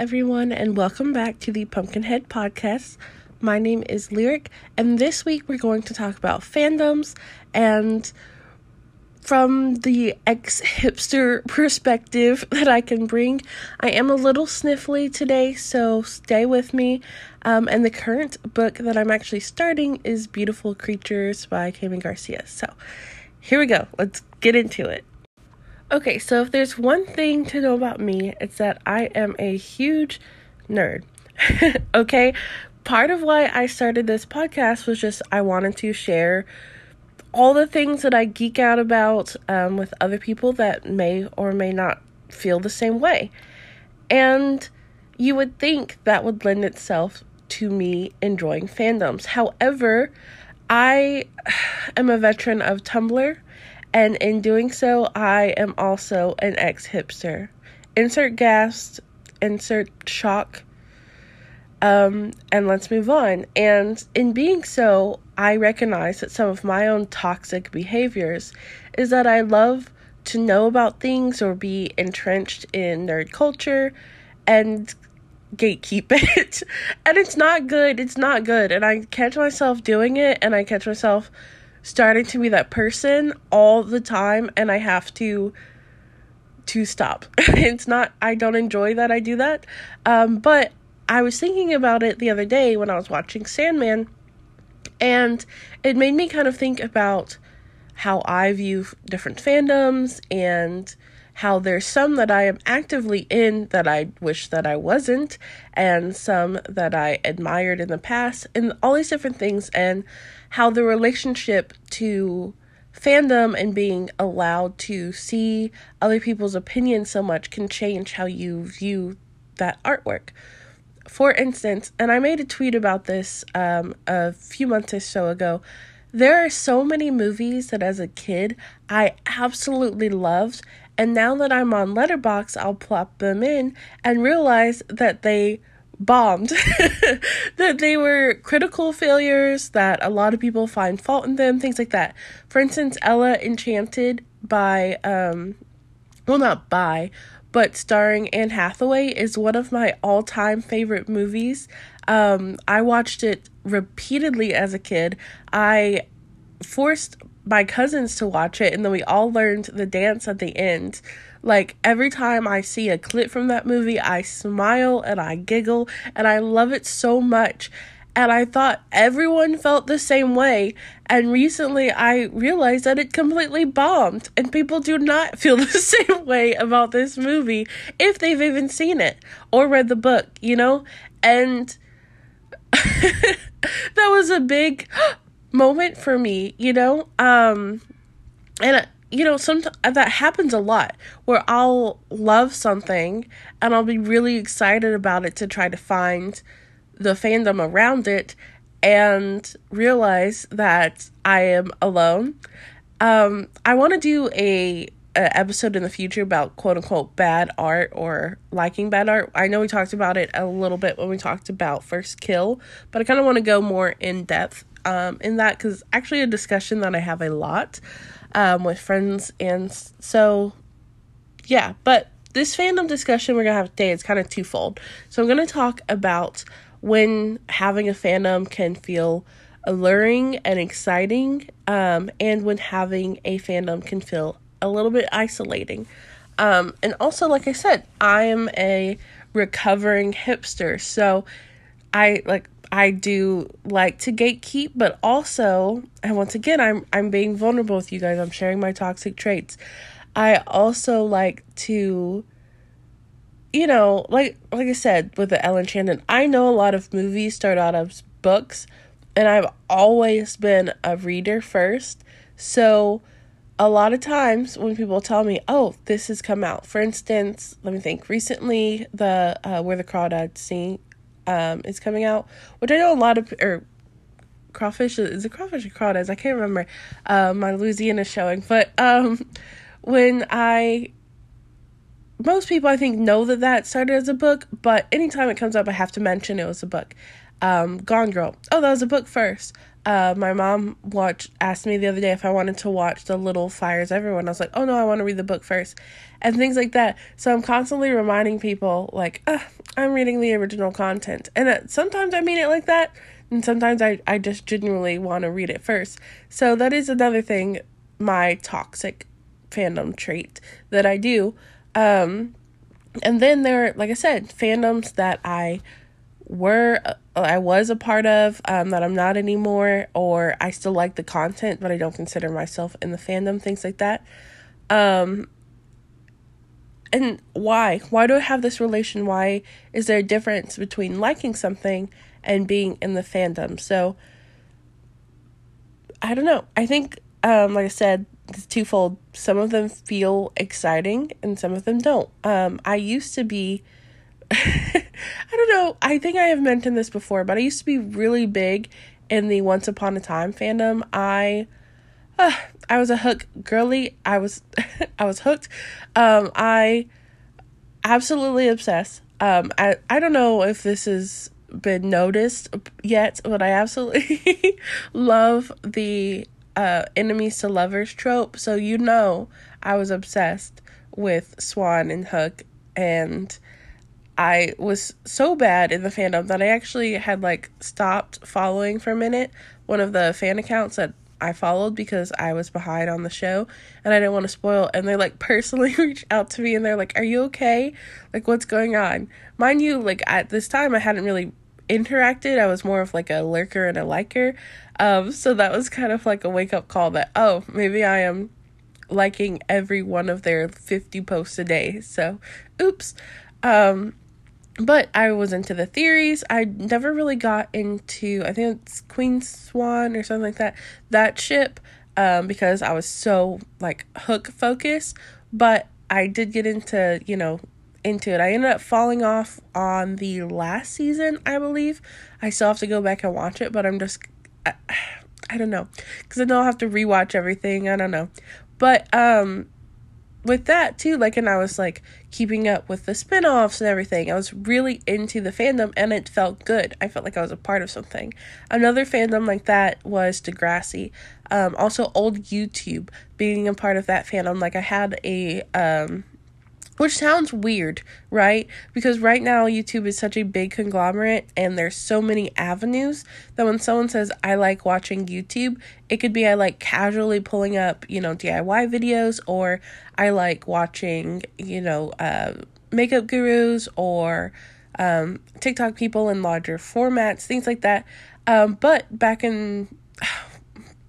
everyone, and welcome back to the Pumpkinhead Podcast. My name is Lyric, and this week we're going to talk about fandoms and from the ex hipster perspective that I can bring. I am a little sniffly today, so stay with me. Um, and the current book that I'm actually starting is Beautiful Creatures by Kami Garcia. So here we go. Let's get into it. Okay, so if there's one thing to know about me, it's that I am a huge nerd. okay, part of why I started this podcast was just I wanted to share all the things that I geek out about um, with other people that may or may not feel the same way. And you would think that would lend itself to me enjoying fandoms. However, I am a veteran of Tumblr, and in doing so, I am also an ex hipster. Insert gas, insert shock, um, and let's move on. And in being so, I recognize that some of my own toxic behaviors is that I love to know about things or be entrenched in nerd culture and gatekeep it. and it's not good. It's not good. And I catch myself doing it and I catch myself starting to be that person all the time and I have to to stop. it's not I don't enjoy that I do that. Um, but I was thinking about it the other day when I was watching Sandman, and it made me kind of think about how I view different fandoms and how there's some that I am actively in that I wish that I wasn't, and some that I admired in the past, and all these different things, and how the relationship to fandom and being allowed to see other people's opinions so much can change how you view that artwork for instance, and I made a tweet about this um, a few months or so ago. There are so many movies that as a kid I absolutely loved, and now that I'm on Letterboxd, I'll plop them in and realize that they bombed, that they were critical failures, that a lot of people find fault in them, things like that. For instance, Ella Enchanted by, um, well, not by, but starring Anne Hathaway is one of my all time favorite movies. Um, I watched it repeatedly as a kid. I forced my cousins to watch it, and then we all learned the dance at the end. Like every time I see a clip from that movie, I smile and I giggle, and I love it so much and I thought everyone felt the same way. And recently I realized that it completely bombed, and people do not feel the same way about this movie if they've even seen it or read the book, you know? And that was a big moment for me, you know? Um, and you know, sometimes that happens a lot where I'll love something and I'll be really excited about it to try to find the fandom around it and realize that I am alone. Um, I want to do a, a, episode in the future about quote unquote bad art or liking bad art. I know we talked about it a little bit when we talked about First Kill, but I kind of want to go more in depth um, in that because actually a discussion that I have a lot um, with friends, and so yeah. But this fandom discussion we're gonna have today is kind of twofold. So I'm gonna talk about when having a fandom can feel alluring and exciting, um, and when having a fandom can feel a little bit isolating. Um, and also, like I said, I am a recovering hipster, so I like I do like to gatekeep, but also, and once again, I'm I'm being vulnerable with you guys. I'm sharing my toxic traits. I also like to you know, like like I said with the Ella Enchanted, I know a lot of movies start out as books, and I've always been a reader first. So a lot of times when people tell me, "Oh, this has come out," for instance, let me think. Recently, the uh, Where the Crawdads Sing um, is coming out, which I know a lot of or crawfish is it crawfish or crawdads? I can't remember. Uh, my Louisiana showing, but um, when I most people I think know that that started as a book, but anytime it comes up, I have to mention it was a book. Um, Gone Girl. Oh, that was a book first. Uh, my mom watched asked me the other day if I wanted to watch The Little Fires Everywhere. I was like, oh no, I want to read the book first, and things like that. So I'm constantly reminding people like, uh, I'm reading the original content, and uh, sometimes I mean it like that, and sometimes I I just genuinely want to read it first. So that is another thing, my toxic fandom trait that I do. Um, and then there, like I said, fandoms that I were I was a part of um, that I'm not anymore, or I still like the content, but I don't consider myself in the fandom, things like that. Um, and why? Why do I have this relation? Why is there a difference between liking something and being in the fandom? So, I don't know. I think, um, like I said, it's twofold. Some of them feel exciting and some of them don't. Um, I used to be I don't know. I think I have mentioned this before, but I used to be really big in the Once Upon a Time fandom. I uh, I was a hook girly. I was I was hooked. Um, I absolutely obsessed. Um, I I don't know if this has been noticed yet, but I absolutely love the uh, enemies to lovers trope. So you know, I was obsessed with Swan and Hook and I was so bad in the fandom that I actually had like stopped following for a minute one of the fan accounts that I followed because I was behind on the show and I didn't want to spoil and they like personally reached out to me and they're like, "Are you okay? Like what's going on?" Mind you, like at this time I hadn't really interacted. I was more of like a lurker and a liker. Um so that was kind of like a wake-up call that oh, maybe I am liking every one of their 50 posts a day. So, oops. Um but I was into the theories. I never really got into I think it's Queen Swan or something like that. That ship um because I was so like hook focused, but I did get into, you know, into it. I ended up falling off on the last season, I believe. I still have to go back and watch it, but I'm just I, I don't know cuz I know I'll have to rewatch everything. I don't know. But um with that too, like, and I was like keeping up with the spin offs and everything. I was really into the fandom and it felt good. I felt like I was a part of something. Another fandom like that was Degrassi. Um, also, old YouTube, being a part of that fandom. Like, I had a um, which sounds weird, right? Because right now YouTube is such a big conglomerate and there's so many avenues that when someone says I like watching YouTube, it could be I like casually pulling up, you know, DIY videos or I like watching, you know, uh, makeup gurus or um, TikTok people in larger formats, things like that. Um, but back in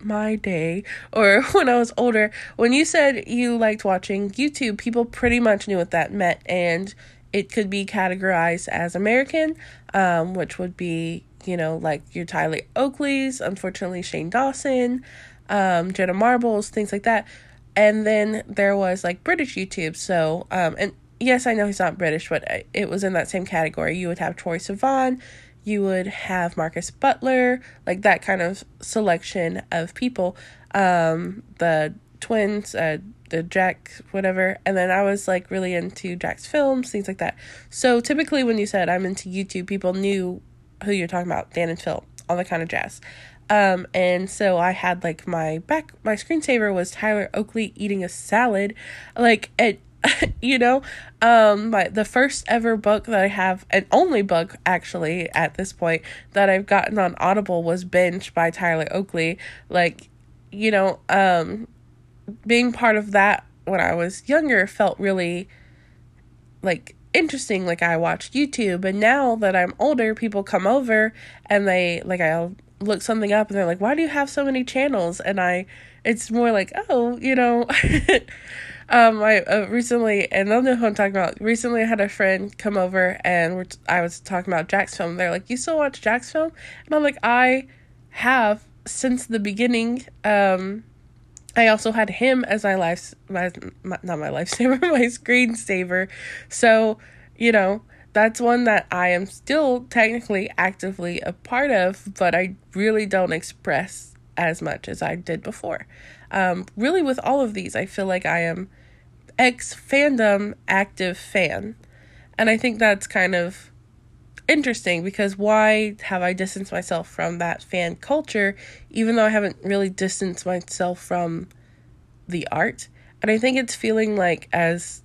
my day or when I was older, when you said you liked watching YouTube, people pretty much knew what that meant. And it could be categorized as American, um, which would be, you know, like your Tyler Oakley's, unfortunately, Shane Dawson, um, Jenna Marbles, things like that. And then there was like British YouTube. So, um, and yes, I know he's not British, but it was in that same category. You would have Troye Sivan, you would have Marcus Butler, like that kind of selection of people. Um, the twins, uh, the Jack, whatever. And then I was like really into Jacksfilms, things like that. So typically, when you said I'm into YouTube, people knew who you're talking about, Dan and Phil, all that kind of jazz. Um, and so I had like my back, my screensaver was Tyler Oakley eating a salad. Like, it, you know? Um my the first ever book that i have and only book actually at this point that i've gotten on audible was binge by tyler oakley. Like you know um being part of that when i was younger felt really like interesting. Like i watched youtube and now that i'm older people come over and they like i'll look something up and they're like why do you have so many channels? And i it's more like oh you know Um, I uh, recently, and don't know who I'm talking about. Recently, I had a friend come over, and t- I was talking about Jack's film. They're like, "You still watch Jack's film?" And I'm like, "I have since the beginning." Um, I also had him as my life, my, my not my lifesaver, my screensaver. So, you know, that's one that I am still technically actively a part of, but I really don't express as much as I did before. Um, really, with all of these, I feel like I am ex fandom active fan. And I think that's kind of interesting because why have I distanced myself from that fan culture, even though I haven't really distanced myself from the art? And I think it's feeling like as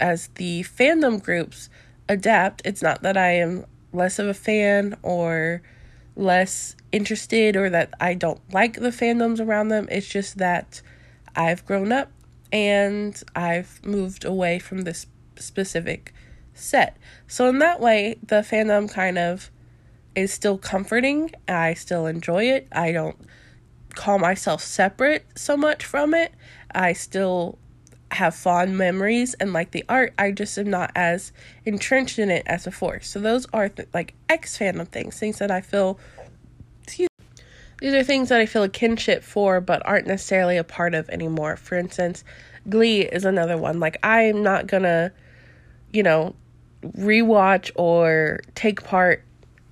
as the fandom groups adapt, it's not that I am less of a fan or less interested or that I don't like the fandoms around them. It's just that I've grown up and I've moved away from this specific set. So, in that way, the fandom kind of is still comforting. I still enjoy it. I don't call myself separate so much from it. I still have fond memories and like the art. I just am not as entrenched in it as before. So, those are th- like ex fandom things, things that I feel. These are things that I feel a kinship for, but aren't necessarily a part of anymore. For instance, Glee is another one. Like, I'm not gonna, you know, rewatch or take part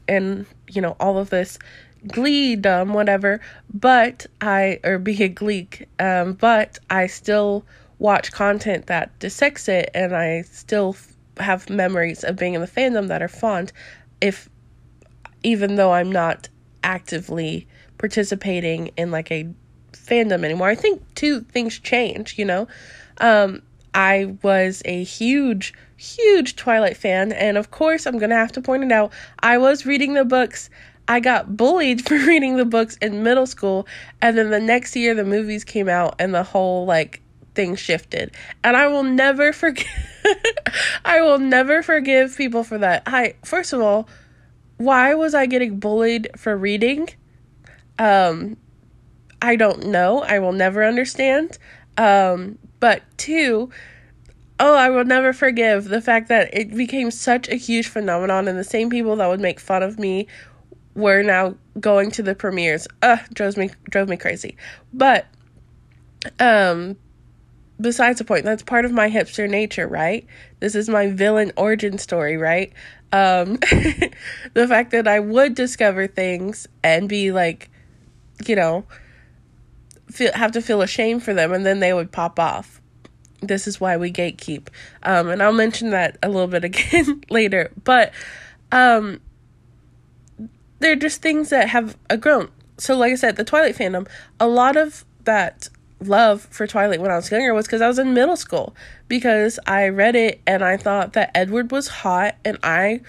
in, you know, all of this glee dumb whatever but i or be a gleek um but i still watch content that dissects it and i still f- have memories of being in the fandom that are fond if even though i'm not actively participating in like a fandom anymore i think two things change you know um I was a huge, huge Twilight fan, and of course, I'm gonna have to point it out. I was reading the books. I got bullied for reading the books in middle school, and then the next year the movies came out, and the whole like thing shifted. And I will never forget. I will never forgive people for that. I first of all, why was I getting bullied for reading? Um, I don't know. I will never understand. Um, but two, oh, I will never forgive the fact that it became such a huge phenomenon, and the same people that would make fun of me were now going to the premieres. Ugh, drove me drove me crazy. But um besides the point, that's part of my hipster nature, right? This is my villain origin story, right? Um the fact that I would discover things and be like, you know, feel have to feel ashamed for them and then they would pop off. This is why we gatekeep. Um and I'll mention that a little bit again later. But um they're just things that have uh, grown. So like I said, the Twilight fandom, a lot of that love for Twilight when I was younger was because I was in middle school because I read it and I thought that Edward was hot and I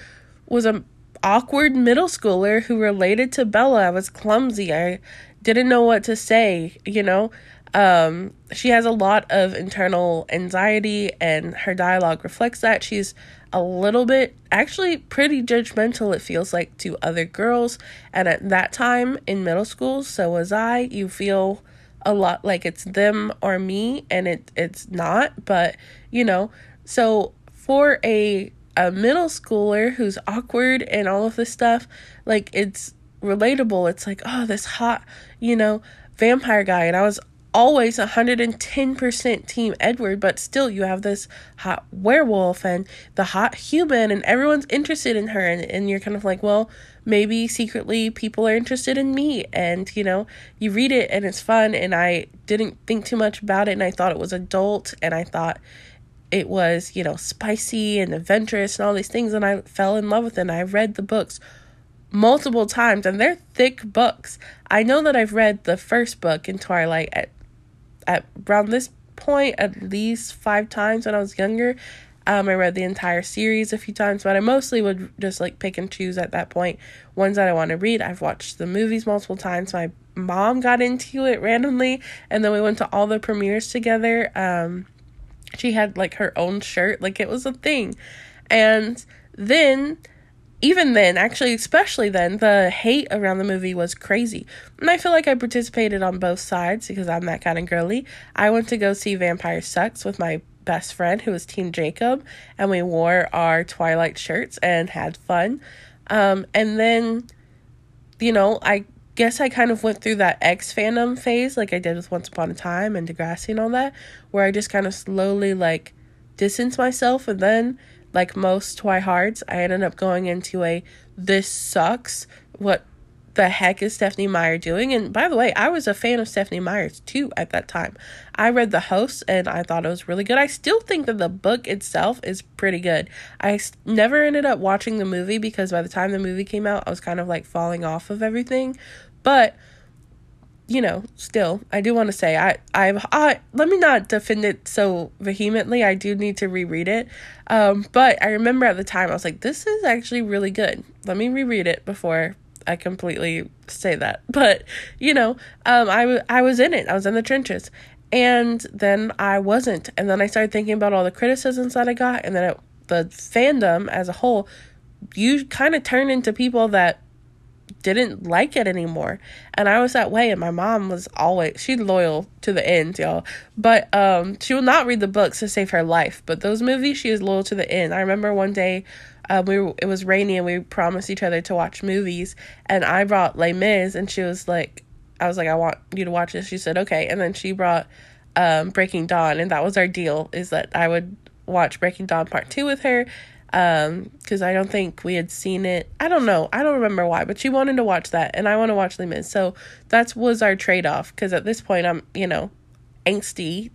was a awkward middle schooler who related to Bella. I was clumsy. I didn't know what to say, you know. Um, she has a lot of internal anxiety and her dialogue reflects that. She's a little bit actually pretty judgmental it feels like to other girls and at that time in middle school so was I. You feel a lot like it's them or me and it it's not but you know so for a a middle schooler who's awkward and all of this stuff like it's relatable. It's like oh this hot you know vampire guy. And i was always 110% team edward but still you have this hot werewolf and the hot human and everyone's interested in her. And, and you're kind of like well maybe secretly people are interested in me. And you know you read it and it's fun. And i didn't think too much about it. And i thought it was adult. And i thought it was you know spicy and adventurous and all these things and i fell in love with it and i read the books multiple times and they're thick books i know that i've read the first book in twilight at at around this point at least five times when I was younger. Um, I read the entire series a few times, but I mostly would just like pick and choose at that point ones that I want to read. I've watched the movies multiple times. My mom got into it randomly, and then we went to all the premieres together. Um, she had like her own shirt, like it was a thing. And then even then, actually, especially then, the hate around the movie was crazy. And I feel like I participated on both sides because I'm that kind of girly. I went to go see Vampires Suck with my best friend who was Team Jacob, and we wore our Twilight shirts and had fun. Um, and then, you know, I guess I kind of went through that X fandom phase like I did with Once Upon a Time and Degrassi and all that, where I just kind of slowly like distanced myself and then like most Twihards, I ended up going into a this sucks. What the heck is Stephenie Meyer doing? And by the way, I was a fan of Stephenie Meyer's too at that time. I read The Host and I thought it was really good. I still think that the book itself is pretty good. I never ended up watching the movie because by the time the movie came out, I was kind of like falling off of everything. But you know, still, I do want to say I I've I let me not defend it so vehemently. I do need to reread it. Um, but I remember at the time I was like, this is actually really good. Let me reread it before I completely say that. But, you know, um, I, w- I was in it, I was in the trenches. And then I wasn't. And then I started thinking about all the criticisms that I got, and then it, the fandom as a whole, you kind of turn into people that didn't like it anymore. And I was that way and my mom was always she's loyal to the end, y'all. But um she will not read the books to save her life. But those movies she is loyal to the end. I remember one day uh, we were, it was rainy and we promised each other to watch movies and I brought Les Mis and she was like I was like I want you to watch this. She said okay and then she brought um Breaking Dawn and that was our deal is that I would watch Breaking Dawn part 2 with her um because I don't think we had seen it. I don't know. I don't remember why, but she wanted to watch that and I want to watch Les Mis. So that was our trade-off cuz at this point I'm, you know, angsty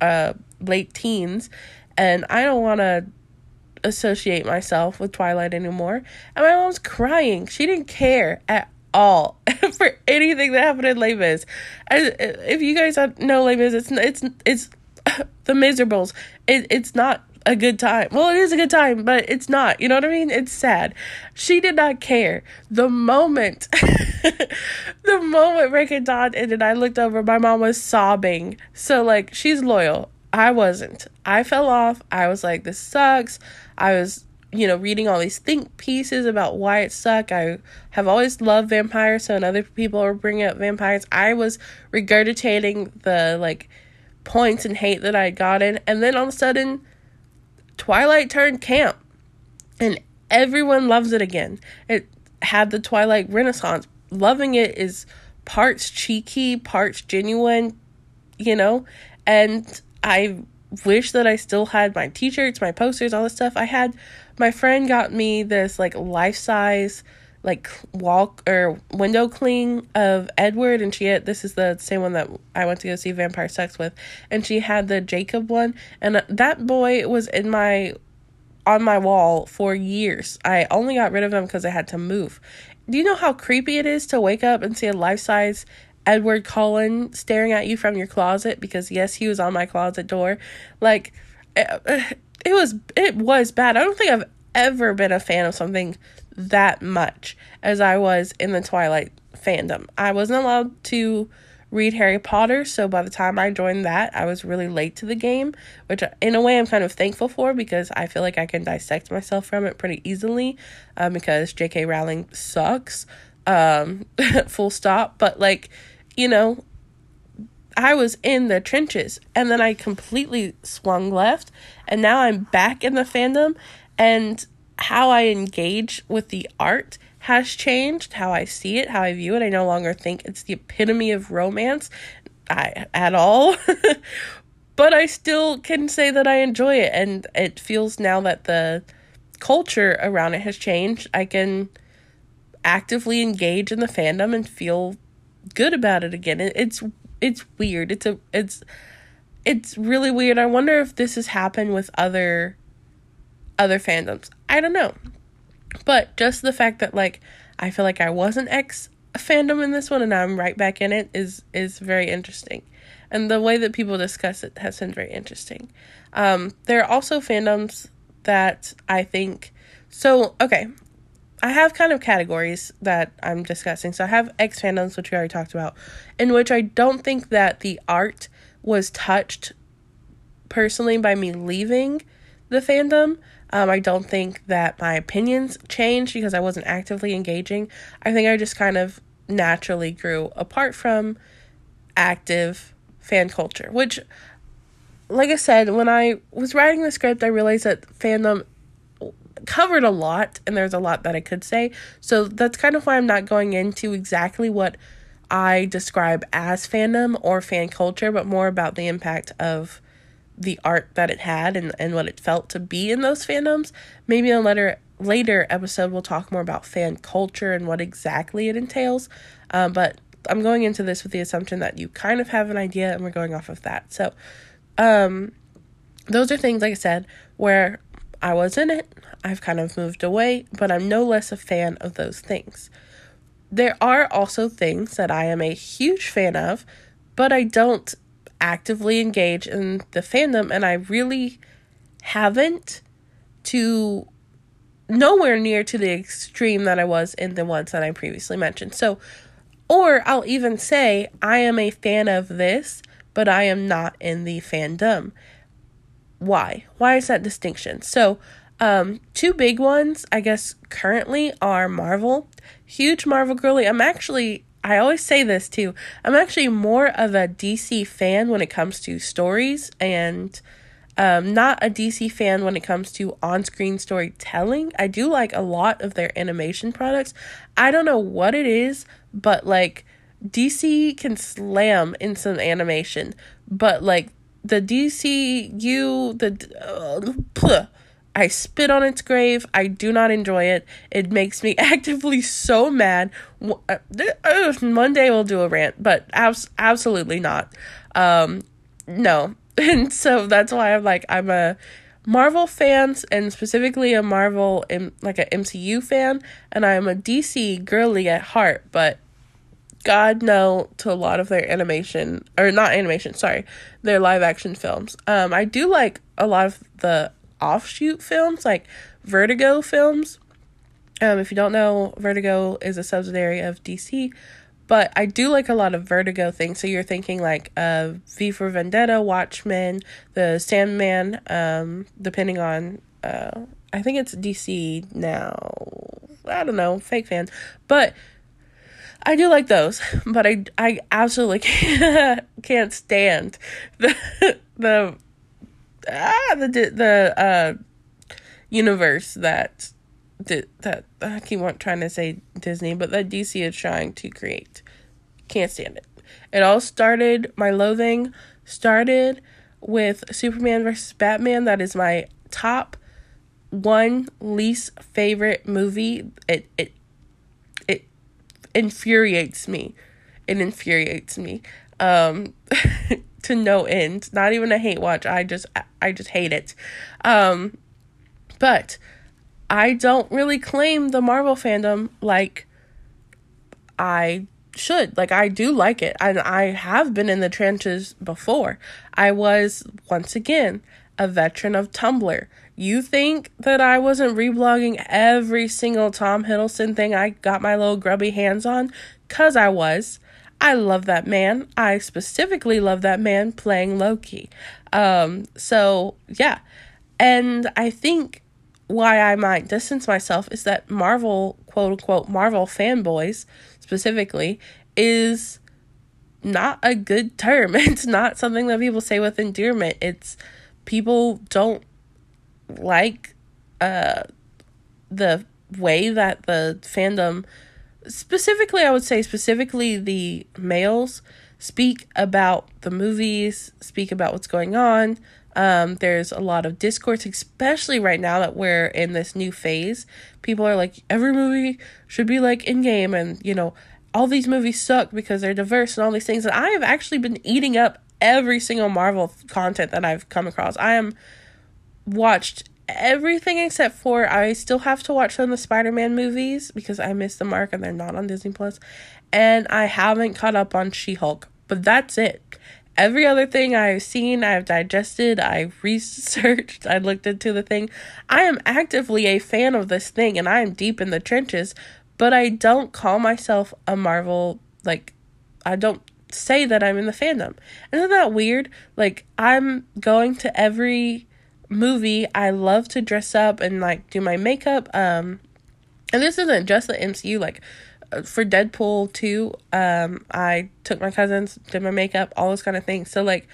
uh late teens and I don't want to associate myself with Twilight anymore. And my mom's crying. She didn't care at all for anything that happened in Les Mis. If you guys know Les Mis, it's it's it's the Miserables. It, it's not a good time. Well, it is a good time, but it's not. You know what I mean? It's sad. She did not care. The moment, the moment Breaking Dawn ended, I looked over. My mom was sobbing. So like, she's loyal. I wasn't. I fell off. I was like, this sucks. I was, you know, reading all these think pieces about why it sucked. I have always loved vampires, so when other people were bringing up vampires, I was regurgitating the like points and hate that I had gotten, and then all of a sudden, Twilight turned camp, and everyone loves it again. It had the Twilight Renaissance. Loving it is parts cheeky, parts genuine, you know, and I wish that I still had my t shirts, my posters, all this stuff. I had my friend got me this like life size like wall or window cling of Edward and she had this is the same one that I went to go see Vampires Suck with and she had the Jacob one and uh, that boy was in my on my wall for years. I only got rid of him cuz I had to move. Do you know how creepy it is to wake up and see a life size Edward Cullen staring at you from your closet because yes, he was on my closet door. Like it, it was it was bad. I don't think I've ever been a fan of something that much as I was in the Twilight fandom. I wasn't allowed to read Harry Potter, so by the time I joined that, I was really late to the game, which in a way I'm kind of thankful for because I feel like I can dissect myself from it pretty easily um, because J.K. Rowling sucks. Um, full stop. But like you know, I was in the trenches and then I completely swung left and now I'm back in the fandom and how I engage with the art has changed, how I see it, how I view it. I no longer think it's the epitome of romance I, at all. but I still can say that I enjoy it and it feels now that the culture around it has changed. I can actively engage in the fandom and feel good about it again. It, it's it's weird. It's a it's it's really weird. I wonder if this has happened with other other fandoms. I don't know. But just the fact that like I feel like I was an ex fandom in this one and now I'm right back in it is is very interesting. And the way that people discuss it has been very interesting. Um, there are also fandoms that I think so okay, I have kind of categories that I'm discussing. So I have X fandoms, which we already talked about, in which I don't think that the art was touched personally by me leaving the fandom. Um, I don't think that my opinions changed because I wasn't actively engaging. I think I just kind of naturally grew apart from active fan culture, which, like I said, when I was writing the script, I realized that fandom covered a lot and there's a lot that I could say. So that's kind of why I'm not going into exactly what I describe as fandom or fan culture, but more about the impact of the art that it had and, and what it felt to be in those fandoms. Maybe in a later later episode, we'll talk more about fan culture and what exactly it entails. Um, but I'm going into this with the assumption that you kind of have an idea and we're going off of that. So, um, those are things, like I said, where I was in it. I've kind of moved away, but I'm no less a fan of those things. There are also things that I am a huge fan of, but I don't actively engage in the fandom, and I really haven't to nowhere near to the extreme that I was in the ones that I previously mentioned. So, or I'll even say, I am a fan of this, but I am not in the fandom. Why? Why is that distinction? So, um, two big ones, I guess, currently are Marvel. Huge Marvel girly. I'm actually, I always say this too, I'm actually more of a DC fan when it comes to stories and um, not a DC fan when it comes to on screen storytelling. I do like a lot of their animation products. I don't know what it is, but like DC can slam in some animation, but like the DCU, the. Uh, I spit on its grave. I do not enjoy it. It makes me actively so mad. Uh, one day we'll do a rant, but abs- absolutely not. Um, no, and so that's why I'm like I'm a Marvel fans and specifically a Marvel like a MCU fan and I'm a DC girly at heart, but God no to a lot of their animation or not animation, sorry, their live action films. Um I do like a lot of the offshoot films like Vertigo films. Um if you don't know, Vertigo is a subsidiary of DC but I do like a lot of Vertigo things. So you're thinking like uh, V for Vendetta, Watchmen, The Sandman, um, depending on, uh, I think it's DC now. I don't know, fake fan. But I do like those, but I I absolutely can't, can't stand the the ah the the uh universe that that I keep on trying to say Disney, but that DC is trying to create. Can't stand it. It all started, my loathing started with Superman versus Batman. That is my top one least favorite movie. It it it infuriates me. It infuriates me. Um to no end. Not even a hate watch. I just I just hate it. Um but I don't really claim the Marvel fandom like I should. Like I do like it. And I have been in the trenches before. I was once again a veteran of Tumblr. You think that I wasn't reblogging every single Tom Hiddleston thing I got my little grubby hands on? Cause I was. I love that man. I specifically love that man playing Loki. Um, so yeah. And I think why I might distance myself is that Marvel, quote unquote, Marvel fanboys specifically, is not a good term. It's not something that people say with endearment. It's people don't like uh, the way that the fandom, specifically, I would say, specifically the males, speak about the movies, speak about what's going on, um, there's a lot of discourse, especially right now that we're in this new phase. People are like, every movie should be like Endgame, and you know, all these movies suck because they're diverse and all these things. And I have actually been eating up every single Marvel content that I've come across. I am watched everything except for I still have to watch some of the Spider-Man movies because I missed the mark and they're not on Disney Plus. And I haven't caught up on She-Hulk, but that's it every other thing I've seen, I've digested, I've researched, I looked into the thing. I am actively a fan of this thing and I am deep in the trenches, but I don't call myself a Marvel, like, I don't say that I'm in the fandom. Isn't that weird? Like, I'm going to every movie. I love to dress up and, like, do my makeup. Um, and this isn't just the MCU, like, for Deadpool 2, um, I took my cousins, did my makeup, all those kind of things. So like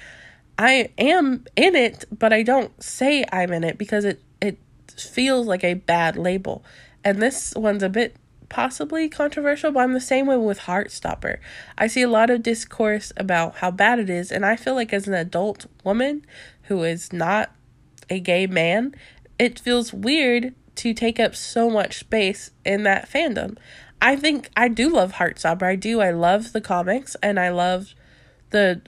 I am in it, but I don't say I'm in it because it it feels like a bad label. And this one's a bit possibly controversial, but I'm the same way with Heartstopper. I see a lot of discourse about how bad it is, and I feel like as an adult woman who is not a gay man, it feels weird to take up so much space in that fandom. I think I do love Heartstopper. I do. I love the comics and I love the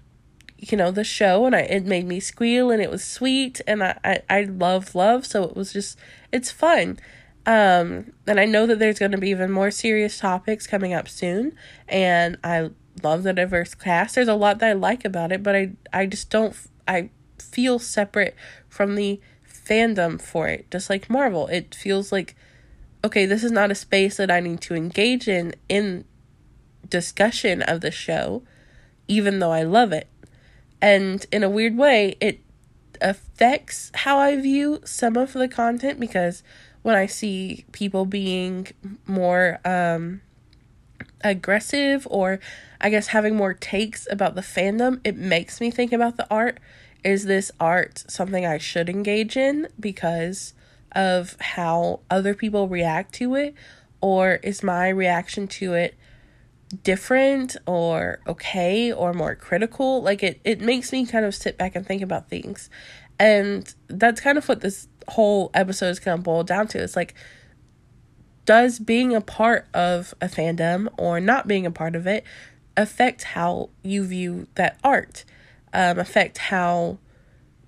you know the show and I it made me squeal and it was sweet and I I, I love love so it was just it's fun. Um and I know that there's going to be even more serious topics coming up soon and I love the diverse cast. There's a lot that I like about it, but I I just don't I feel separate from the fandom for it. Just like Marvel, it feels like okay, this is not a space that I need to engage in in discussion of the show, even though I love it. And in a weird way, it affects how I view some of the content because when I see people being more um, aggressive or I guess having more takes about the fandom, it makes me think about the art. Is this art something I should engage in because of how other people react to it? Or is my reaction to it different or okay or more critical? Like it, it makes me kind of sit back and think about things. And that's kind of what this whole episode is going to boil down to. It's like, does being a part of a fandom or not being a part of it affect how you view that art? Um, affect how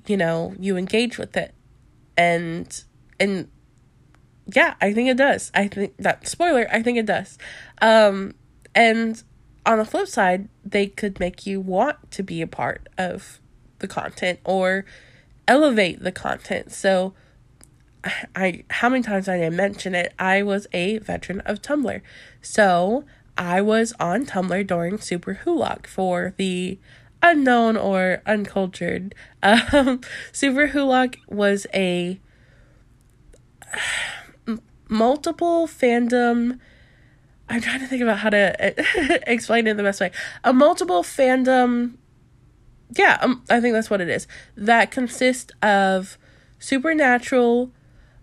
you know you engage with it, and and yeah, I think it does. I think that spoiler, I think it does. Um, and on the flip side, they could make you want to be a part of the content or elevate the content. So I how many times I didn't mention it, I was a veteran of Tumblr. So I was on Tumblr during Super Wholock for the unknown or uncultured. Um, Super Wholock was a multiple fandom. I'm trying to think about how to explain it the best way. A multiple fandom. Yeah, um, I think that's what it is. That consists of Supernatural,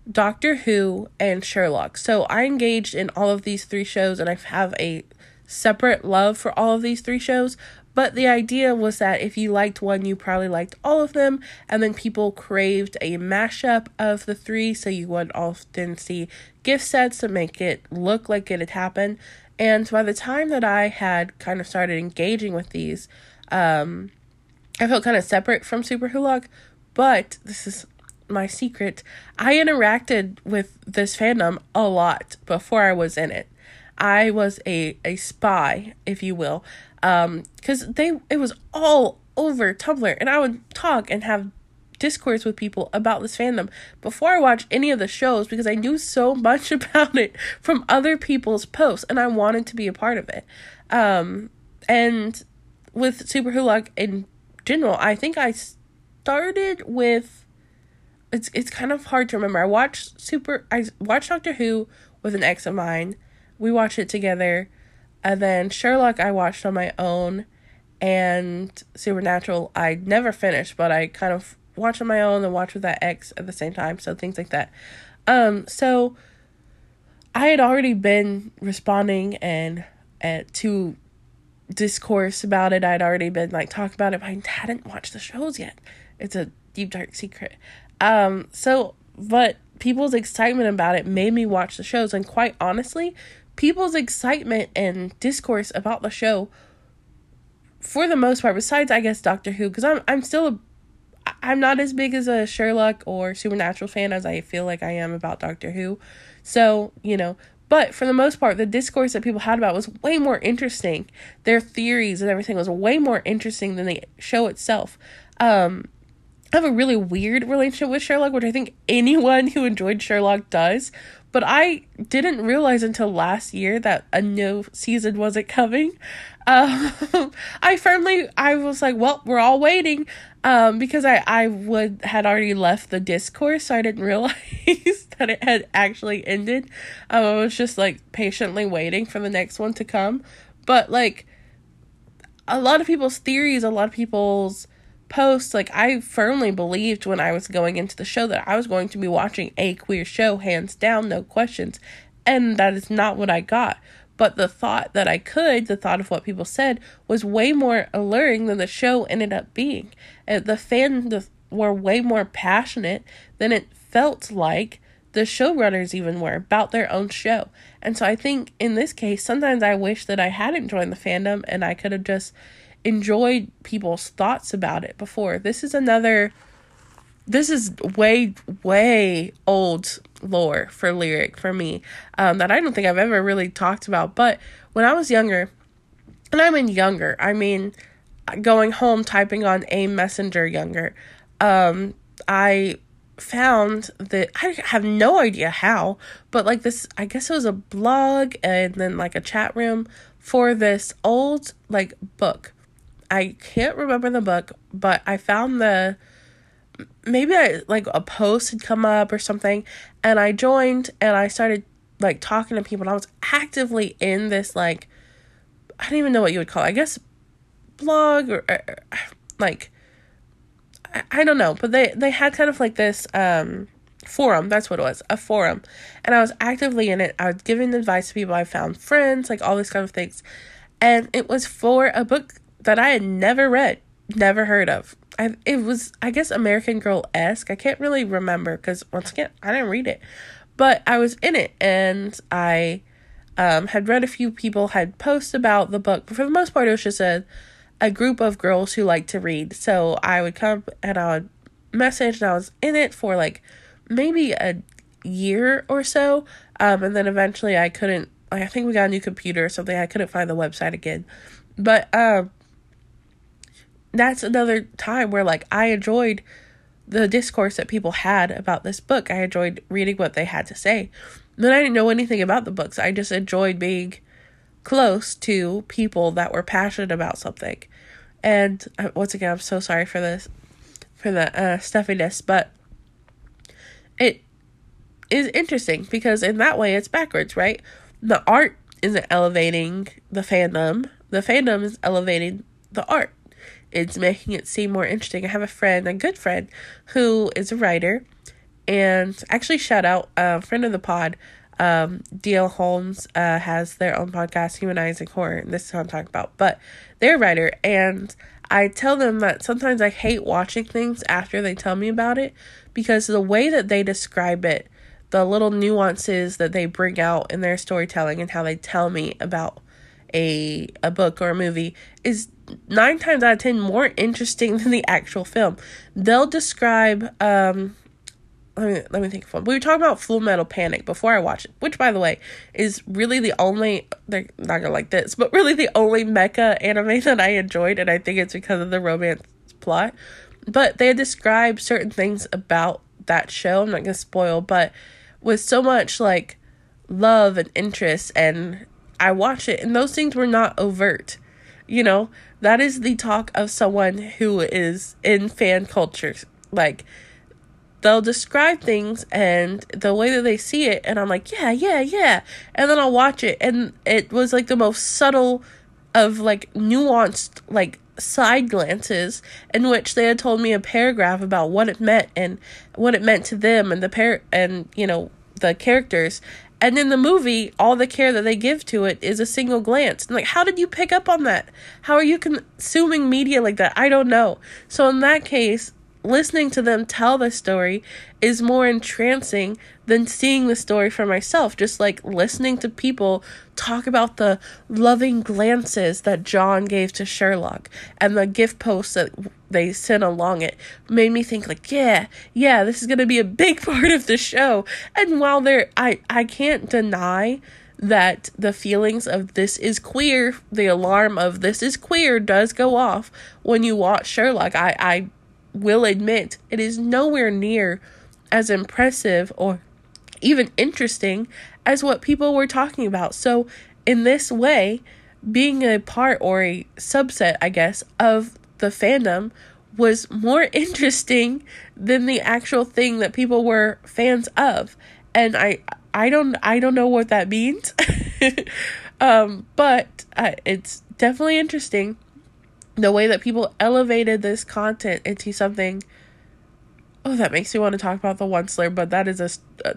Doctor Who, and Sherlock. So I engaged in all of these three shows, and I have a separate love for all of these three shows. But the idea was that if you liked one, you probably liked all of them, and then people craved a mashup of the three, so you would often see gif sets to make it look like it had happened. And by the time that I had kind of started engaging with these, um, I felt kind of separate from Super Wholock, but this is my secret. I interacted with this fandom a lot before I was in it. I was a, a spy, if you will, um because they it was all over tumblr and i would talk and have discourse with people about this fandom before i watched any of the shows because i knew so much about it from other people's posts and i wanted to be a part of it. Um and with super wholock in general i think i started with it's it's kind of hard to remember. I watched super i watched doctor who with an ex of mine. We watched it together and then Sherlock I watched on my own and Supernatural I never finished, but I kind of watched on my own and watched with that ex at the same time, so things like that. Um so I had already been responding and uh, to discourse about it. I'd already been like talking about it, but I hadn't watched the shows yet. It's a deep dark secret. Um so but people's excitement about it made me watch the shows and quite honestly, people's excitement and discourse about the show for the most part besides i guess doctor who because i'm i'm still a i'm not as big as a sherlock or supernatural fan as i feel like i am about doctor who so you know but for the most part the discourse that people had about was way more interesting their theories and everything was way more interesting than the show itself um I have a really weird relationship with Sherlock, which I think anyone who enjoyed Sherlock does. But I didn't realize until last year that a new season wasn't coming. Um, I firmly, I was like, well, we're all waiting, um, because I, I would, had already left the discourse, so I didn't realize that it had actually ended. Um, I was just like patiently waiting for the next one to come. But like, a lot of people's theories, a lot of people's, posts, like I firmly believed when I was going into the show that I was going to be watching a queer show, hands down, no questions. And that is not what I got. But the thought that I could, the thought of what people said, was way more alluring than the show ended up being. The fans were way more passionate than it felt like the showrunners even were about their own show. And so I think in this case, sometimes I wish that I hadn't joined the fandom and I could have just enjoyed people's thoughts about it before. This is another this is way way old lore for lyric for me um, that I don't think I've ever really talked about. But when I was younger, and I mean younger, I mean going home typing on AIM Messenger younger, um, I found that I have no idea how, but like this, I guess it was a blog and then like a chat room for this old like book. I can't remember the book, but I found the maybe I like a post had come up or something, and I joined and I started like talking to people. And I was actively in this like I don't even know what you would call it. I guess blog or, or like I, I don't know, but they they had kind of like this um forum. That's what it was, a forum, and I was actively in it. I was giving advice to people. I found friends, like all these kind of things, and it was for a book that I had never read, never heard of. I it was I guess American Girl esque. I can't really remember because once again I didn't read it, but I was in it and I um, had read a few people had posts about the book. But for the most part, it was just a a group of girls who like to read. So I would come and I would message, and I was in it for like maybe a year or so. Um, and then eventually I couldn't. like, I think we got a new computer or something. I couldn't find the website again, but um, that's another time where like I enjoyed the discourse that people had about this book. I enjoyed reading what they had to say. Then I didn't know anything about the books. I just enjoyed being close to people that were passionate about something. And uh, once again, I'm so sorry for this, for the uh, stuffiness, but it is interesting because in that way it's backwards, right? The art isn't elevating the fandom, the fandom is elevating the art. It's making it seem more interesting. I have a friend, a good friend, who is a writer, and actually, shout out a friend of the pod, um, D.L. Holmes uh, has their own podcast, Humanizing Horror, and this is what I'm talking about. But they're a writer, and I tell them that sometimes I hate watching things after they tell me about it because the way that they describe it, the little nuances that they bring out in their storytelling and how they tell me about a a book or a movie is nine times out of ten more interesting than the actual film. They'll describe um let me let me think of one. We were talking about Full Metal Panic before I watched it, which by the way is really the only they're not gonna like this, but really the only mecha anime that I enjoyed, and I think it's because of the romance plot. But they describe certain things about that show. I'm not gonna spoil, but with so much like love and interest, and I watch it, and those things were not overt. You know, that is the talk of someone who is in fan culture, like they'll describe things and the way that they see it and I'm like, yeah, yeah, yeah. And then I'll watch it and it was like the most subtle of like nuanced like side glances in which they had told me a paragraph about what it meant and what it meant to them and the pair and you know the characters and in the movie all the care that they give to it is a single glance. And like how did you pick up on that? How are you consuming media like that? I don't know. So in that case listening to them tell the story is more entrancing than seeing the story for myself. Just like listening to people talk about the loving glances that John gave to Sherlock and the gif posts that they sent along it made me think like, yeah, yeah, this is going to be a big part of the show. And while there I I can't deny that the feelings of this is queer, the alarm of this is queer does go off when you watch Sherlock. I I will admit it is nowhere near as impressive or even interesting as what people were talking about. So, in this way, being a part or a subset, I guess, of the fandom was more interesting than the actual thing that people were fans of. And I I don't I don't know what that means. um, but uh, it's definitely interesting the way that people elevated this content into something oh that makes me want to talk about the once but that is a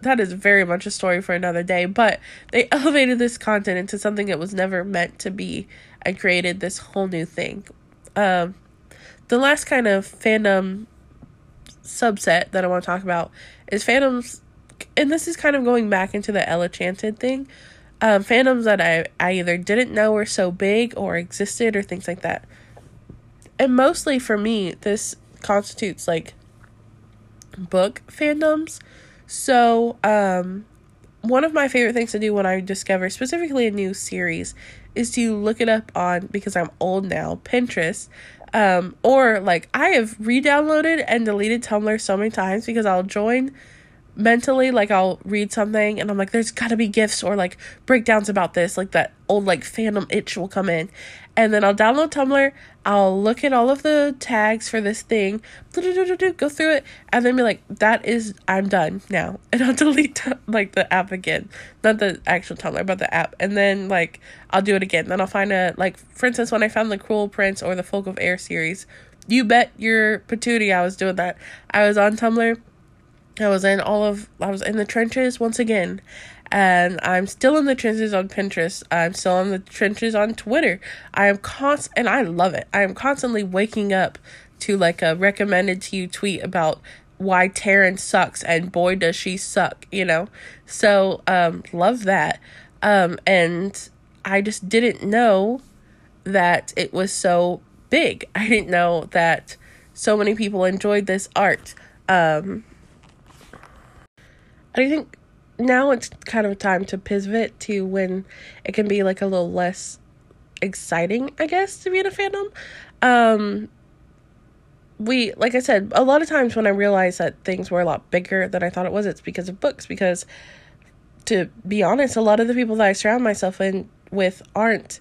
that is very much a story for another day but they elevated this content into something that was never meant to be and created this whole new thing um the last kind of fandom subset that i want to talk about is fandoms and this is kind of going back into the Ella Enchanted thing. Um, fandoms that I, I either didn't know were so big or existed or things like that. And mostly for me, this constitutes like book fandoms. So, um, one of my favorite things to do when I discover specifically a new series is to look it up on because I'm old now, Pinterest. Um, or like I have re-downloaded and deleted Tumblr so many times because I'll join mentally like I'll read something and I'm like there's got to be gifs or like breakdowns about this like that old like fandom itch will come in and then I'll download Tumblr I'll look at all of the tags for this thing go through it and then be like that is I'm done now. And I'll delete like the app again. Not the actual Tumblr but the app. And then like I'll do it again. Then I'll find a like for instance when I found the Cruel Prince or the Folk of Air series you bet your patootie I was doing that. I was on Tumblr. I was in all of I was in the trenches once again. And I'm still in the trenches on Pinterest. I'm still in the trenches on Twitter. I am const and I love it. I am constantly waking up to like a recommended to you tweet about why Taryn sucks and boy does she suck, you know? So um love that. Um and I just didn't know that it was so big. I didn't know that so many people enjoyed this art. Um I think now it's kind of time to pivot to when it can be like a little less exciting, I guess, to be in a fandom. Um we like I said, a lot of times when I realize that things were a lot bigger than I thought it was, it's because of books because to be honest, a lot of the people that I surround myself in with aren't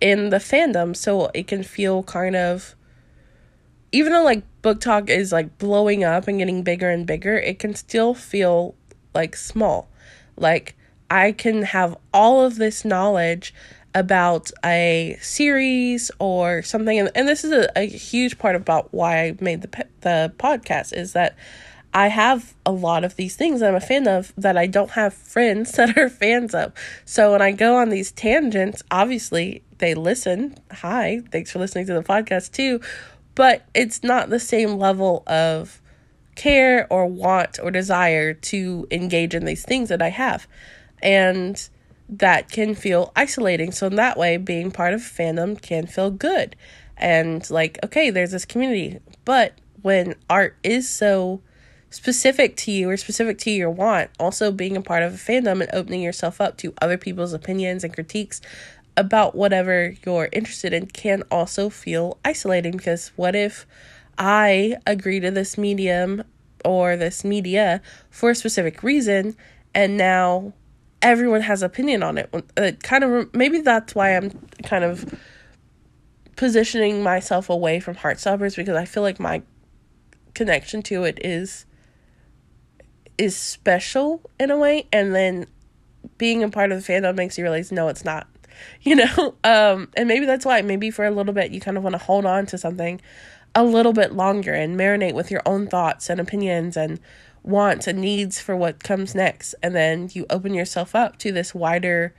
in the fandom, so it can feel kind of even though like book talk is like blowing up and getting bigger and bigger, it can still feel like small. Like I can have all of this knowledge about a series or something and, and this is a, a huge part about why I made the the podcast is that I have a lot of these things that I'm a fan of that I don't have friends that are fans of. So when I go on these tangents, obviously they listen. Hi, thanks for listening to the podcast too. But it's not the same level of care or want or desire to engage in these things that I have. And that can feel isolating. So, in that way, being part of fandom can feel good. And, like, okay, there's this community. But when art is so specific to you or specific to your want, also being a part of a fandom and opening yourself up to other people's opinions and critiques about whatever you're interested in can also feel isolating because what if I agree to this medium or this media for a specific reason, and now everyone has opinion on it. It kind of maybe that's why I'm kind of positioning myself away from Heartstoppers because I feel like my connection to it is is special in a way, and then being a part of the fandom makes you realize no, it's not. You know, um, and maybe that's why. Maybe for a little bit you kind of want to hold on to something a little bit longer and marinate with your own thoughts and opinions and wants and needs for what comes next and then you open yourself up to this wider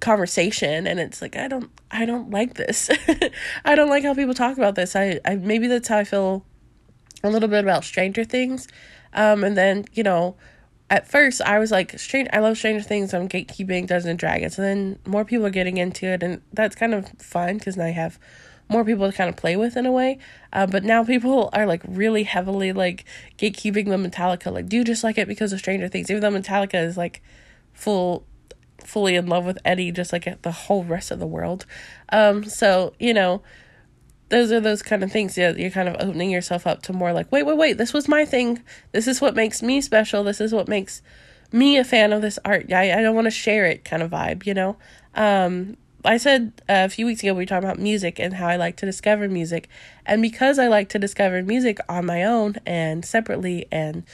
conversation and it's like I don't I don't like this. I don't like how people talk about this. I, I maybe that's how I feel a little bit about Stranger Things. Um and then, you know, at first I was like strange I love Stranger Things, I'm gatekeeping Dungeons and Dragons and then more people are getting into it and that's kind of fun because now I have more people to kind of play with in a way. Uh, but now people are like really heavily like gatekeeping the Metallica. Like, do you just like it because of Stranger Things? Even though Metallica is like full, fully in love with Eddie, just like the whole rest of the world. Um, so you know, those are those kind of things. Yeah, you're kind of opening yourself up to more like, wait, wait, wait. This was my thing. This is what makes me special. This is what makes me a fan of this art. I I don't want to share it kind of vibe. You know. Um, I said uh, a few weeks ago we were talking about music and how I like to discover music. And because I like to discover music on my own and separately and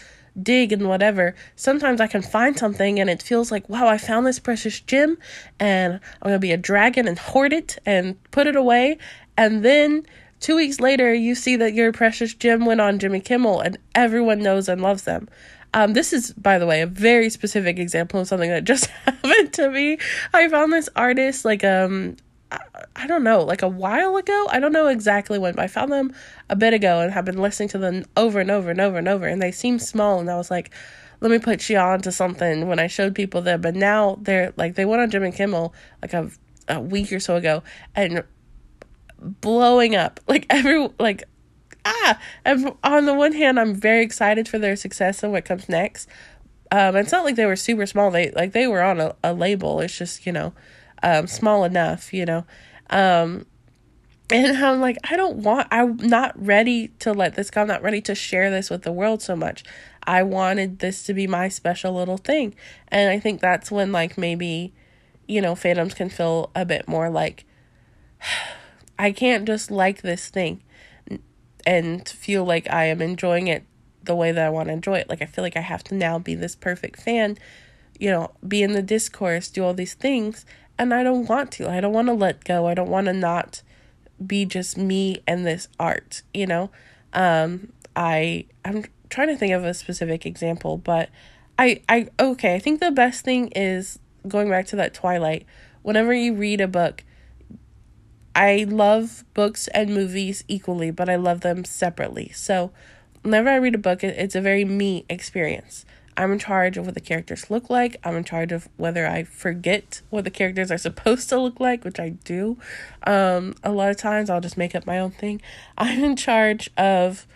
dig and whatever, sometimes I can find something and it feels like, wow, I found this precious gem and I'm going to be a dragon and hoard it and put it away. And then two weeks later, you see that your precious gem went on Jimmy Kimmel and everyone knows and loves them. Um, this is, by the way, a very specific example of something that just happened to me. I found this artist like um I, don't know, like a while ago. I don't know exactly when, but I found them a bit ago and have been listening to them over and over and over and over. And they seem small, and I was like, let me put you on to something when I showed people them. But now they're like, they went on Jimmy Kimmel like a, a week or so ago and blowing up. Like, every, like, ah, and on the one hand, I'm very excited for their success and what comes next. Um, it's not like they were super small. They like they were on a, a label. It's just you know, um, small enough. You know, um, and I'm like, I don't want. I'm not ready to let this go. I'm not ready to share this with the world so much. I wanted this to be my special little thing, and I think that's when like maybe, you know, fandoms can feel a bit more like. I can't just like this thing and feel like I am enjoying it the way that I want to enjoy it. Like I feel like I have to now be this perfect fan, you know, be in the discourse, do all these things, and I don't want to. I don't want to let go. I don't want to not be just me and this art, you know. Um I I'm trying to think of a specific example, but I I okay, I think the best thing is going back to that Twilight. Whenever you read a book, I love books and movies equally, but I love them separately. So, whenever I read a book, it's a very me experience. I'm in charge of what the characters look like. I'm in charge of whether I forget what the characters are supposed to look like, which I do. Um, a lot of times I'll just make up my own thing. I'm in charge of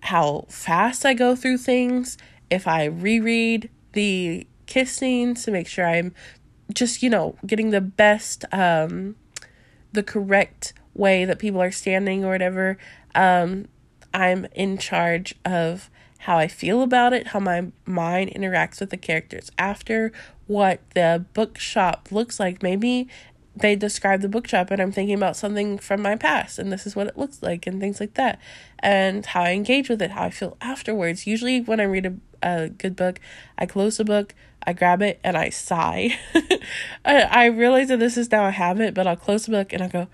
how fast I go through things, if I reread the kiss scenes to make sure I'm just, you know, getting the best um the correct way that people are standing or whatever. Um, I'm in charge of how I feel about it, how my mind interacts with the characters after, what the bookshop looks like. Maybe they describe the bookshop and I'm thinking about something from my past and this is what it looks like and things like that. And how I engage with it, how I feel afterwards. Usually when I read a, a good book, I close the book, I grab it and I sigh. I, I realize that this is now a habit, but I'll close the book and I go,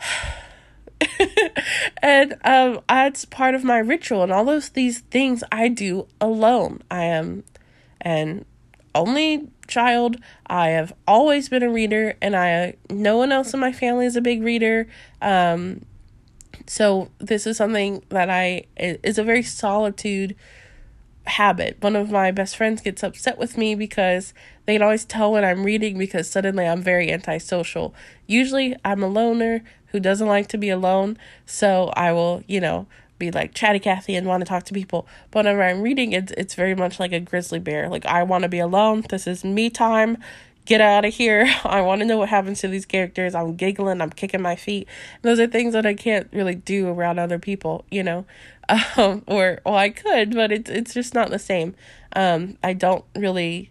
and um, that's part of my ritual. And all those these things I do alone. I am an only child. I have always been a reader, and I no one else in my family is a big reader. Um, so this is something that I is a very solitude habit. One of my best friends gets upset with me because they can always tell when I'm reading because suddenly I'm very antisocial. Usually I'm a loner who doesn't like to be alone, so I will, you know, be like chatty Cathy and want to talk to people. But whenever I'm reading, it's it's very much like a grizzly bear. Like I want to be alone. This is me time. Get out of here. I want to know what happens to these characters. I'm giggling. I'm kicking my feet. Those are things that I can't really do around other people, you know um, or well, I could, but it's it's just not the same. Um, I don't really,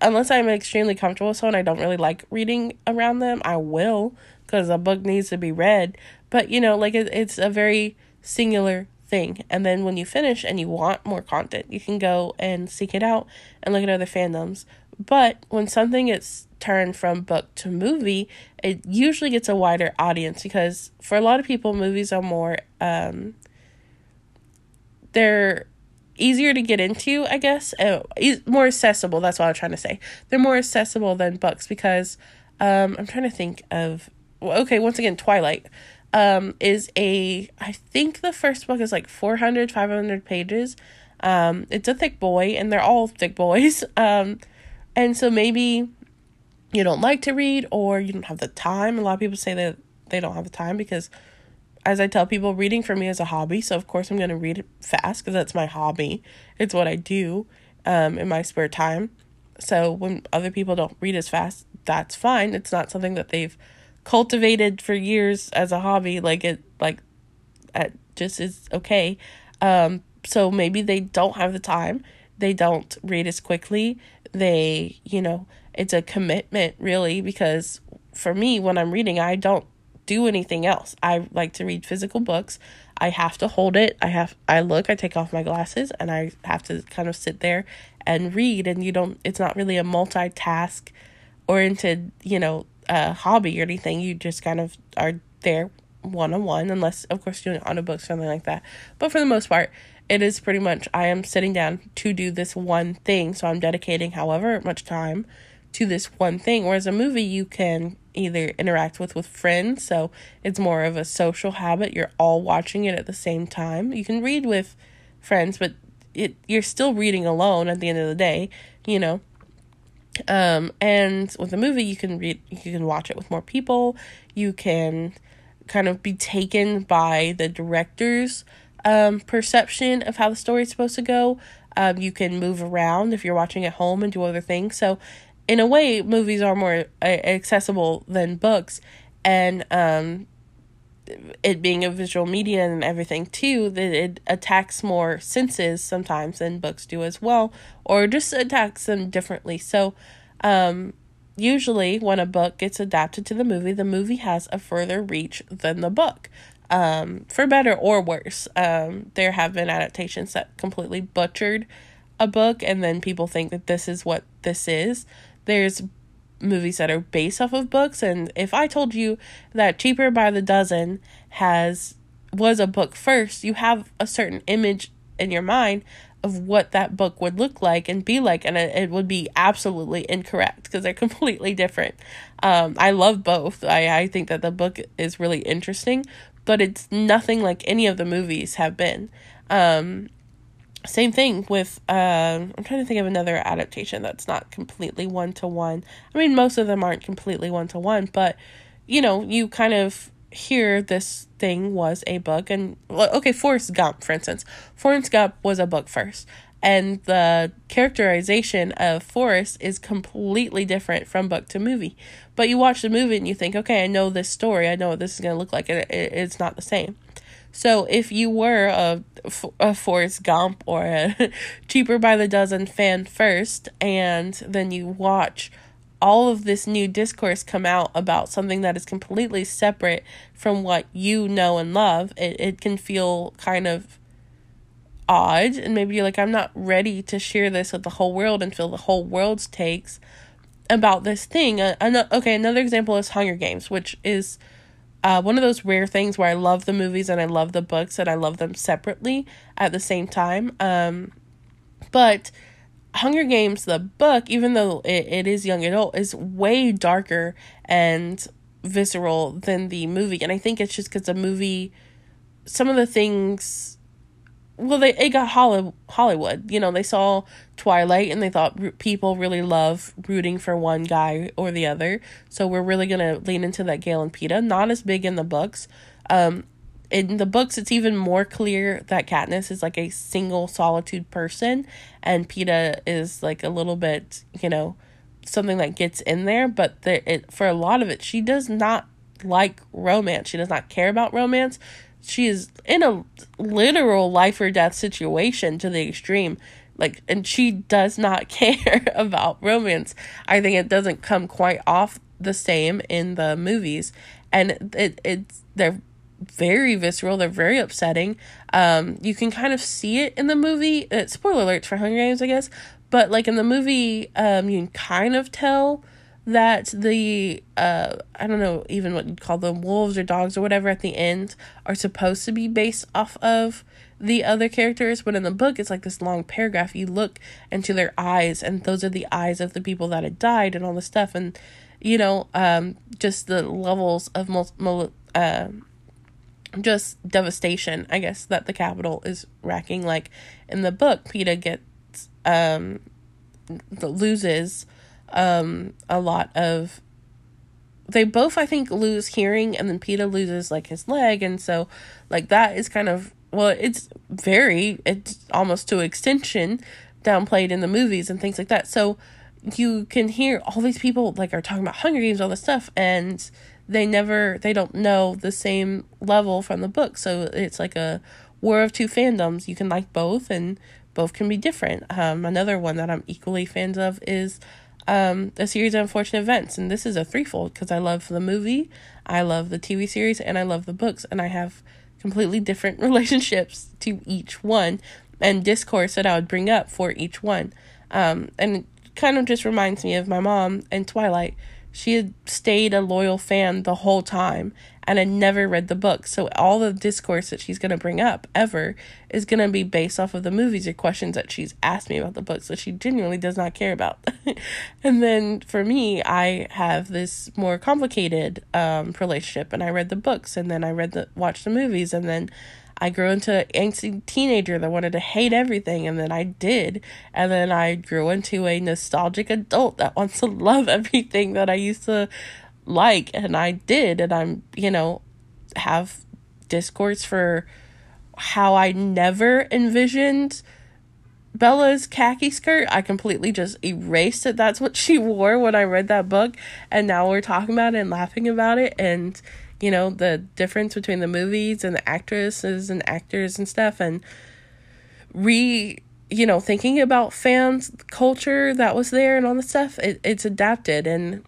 unless I'm extremely comfortable with someone, I don't really like reading around them. I will because a book needs to be read, but you know, like it, it's a very singular thing. And then when you finish and you want more content, you can go and seek it out and look at other fandoms. But when something gets turned from book to movie, it usually gets a wider audience because for a lot of people, movies are more um, they're easier to get into, I guess, uh, more accessible. That's what I'm trying to say. They're more accessible than books because um, I'm trying to think of. Okay, once again, Twilight um, is a. I think the first book is like 400, 500 pages. Um, it's a thick boy, and they're all thick boys. Um, and so maybe you don't like to read or you don't have the time. A lot of people say that they don't have the time because as I tell people, reading for me is a hobby. So, of course, I'm going to read it fast because that's my hobby. It's what I do um, in my spare time. So, when other people don't read as fast, that's fine. It's not something that they've cultivated for years as a hobby. Like, it, like, it just is okay. Um, so, maybe they don't have the time. They don't read as quickly. They, you know, it's a commitment, really, because for me, when I'm reading, I don't do anything else. I like to read physical books. I have to hold it. I have I look, I take off my glasses and I have to kind of sit there and read and you don't it's not really a multitask oriented, you know, uh hobby or anything. You just kind of are there one on one unless of course you're doing audiobooks or something like that. But for the most part, it is pretty much I am sitting down to do this one thing. So I'm dedicating however much time to this one thing. Whereas a movie you can either interact with with friends, so it's more of a social habit. You're all watching it at the same time. You can read with friends, but it you're still reading alone at the end of the day, you know. Um, and with a movie, you can read, you can watch it with more people. You can kind of be taken by the director's um, perception of how the story is supposed to go. Um, you can move around if you're watching at home and do other things. So, in a way, movies are more uh, accessible than books, and um, it being a visual media and everything too, that it attacks more senses sometimes than books do as well, or just attacks them differently. So, um, usually when a book gets adapted to the movie, the movie has a further reach than the book. Um, for better or worse. Um, there have been adaptations that completely butchered a book, and then people think that this is what this is. There's movies that are based off of books and if I told you that Cheaper by the Dozen has was a book first, you have a certain image in your mind of what that book would look like and be like and it, it would be absolutely incorrect because they're completely different. Um I love both. I I think that the book is really interesting, but it's nothing like any of the movies have been. Um same thing with uh, i'm trying to think of another adaptation that's not completely one to one i mean most of them aren't completely one to one but you know you kind of hear this thing was a book and okay forrest gump for instance forrest gump was a book first and the characterization of Forrest is completely different from book to movie. But you watch the movie and you think, okay, I know this story, I know what this is going to look like, and it, it's not the same. So if you were a, a Forrest Gump or a Cheaper by the Dozen fan first, and then you watch all of this new discourse come out about something that is completely separate from what you know and love, it, it can feel kind of odd. And maybe you're like, I'm not ready to share this with the whole world and feel the whole world's takes about this thing. Uh, okay, another example is Hunger Games, which is uh, one of those rare things where I love the movies and I love the books and I love them separately at the same time. Um, but Hunger Games, the book, even though it, it is young adult, is way darker and visceral than the movie. And I think it's just because the movie, some of the things well they it got Hollywood. You know, they saw Twilight and they thought people really love rooting for one guy or the other. So we're really going to lean into that Gale and Peeta. Not as big in the books. Um in the books it's even more clear that Katniss is like a single solitude person and Peeta is like a little bit, you know, something that gets in there, but there it for a lot of it she does not like romance. She does not care about romance she is in a literal life or death situation to the extreme. Like and she does not care about romance. I think it doesn't come quite off the same in the movies. And it it's they're very visceral. They're very upsetting. Um you can kind of see it in the movie. Uh, spoiler alerts for hunger games i guess. But like in the movie um you can kind of tell that the uh I don't know even what you'd call them wolves or dogs or whatever at the end are supposed to be based off of the other characters, but in the book it's like this long paragraph. You look into their eyes and those are the eyes of the people that had died and all this stuff and you know, um just the levels of mul- uh, just devastation, I guess, that the Capitol is racking. Like in the book, Peeta gets um loses um, a lot of they both I think lose hearing and then Peeta loses like his leg and so like that is kind of well it's very it's almost to extension downplayed in the movies and things like that. So you can hear all these people like are talking about Hunger Games all this stuff and they never they don't know the same level from the book. So it's like a war of two fandoms. You can like both and both can be different. Um another one that I'm equally fans of is um, a series of unfortunate events. And this is a threefold because I love the movie, I love the TV series, and I love the books. And I have completely different relationships to each one and discourse that I would bring up for each one. Um, and it kind of just reminds me of my mom and Twilight. She had stayed a loyal fan the whole time and I never read the book. So all the discourse that she's going to bring up ever is going to be based off of the movies or questions that she's asked me about the books that she genuinely does not care about. and then for me, I have this more complicated um, relationship and I read the books and then I read the watched the movies and then I grew into an angsty teenager that wanted to hate everything, and then I did. And then I grew into a nostalgic adult that wants to love everything that I used to like, and I did. And I'm, you know, have discourse for how I never envisioned Bella's khaki skirt. I completely just erased it. That's what she wore when I read that book. And now we're talking about it and laughing about it. And, you know, the difference between the movies and the actresses and actors and stuff. And re, you know, thinking about fans culture that was there and all the stuff. It, it's adapted. And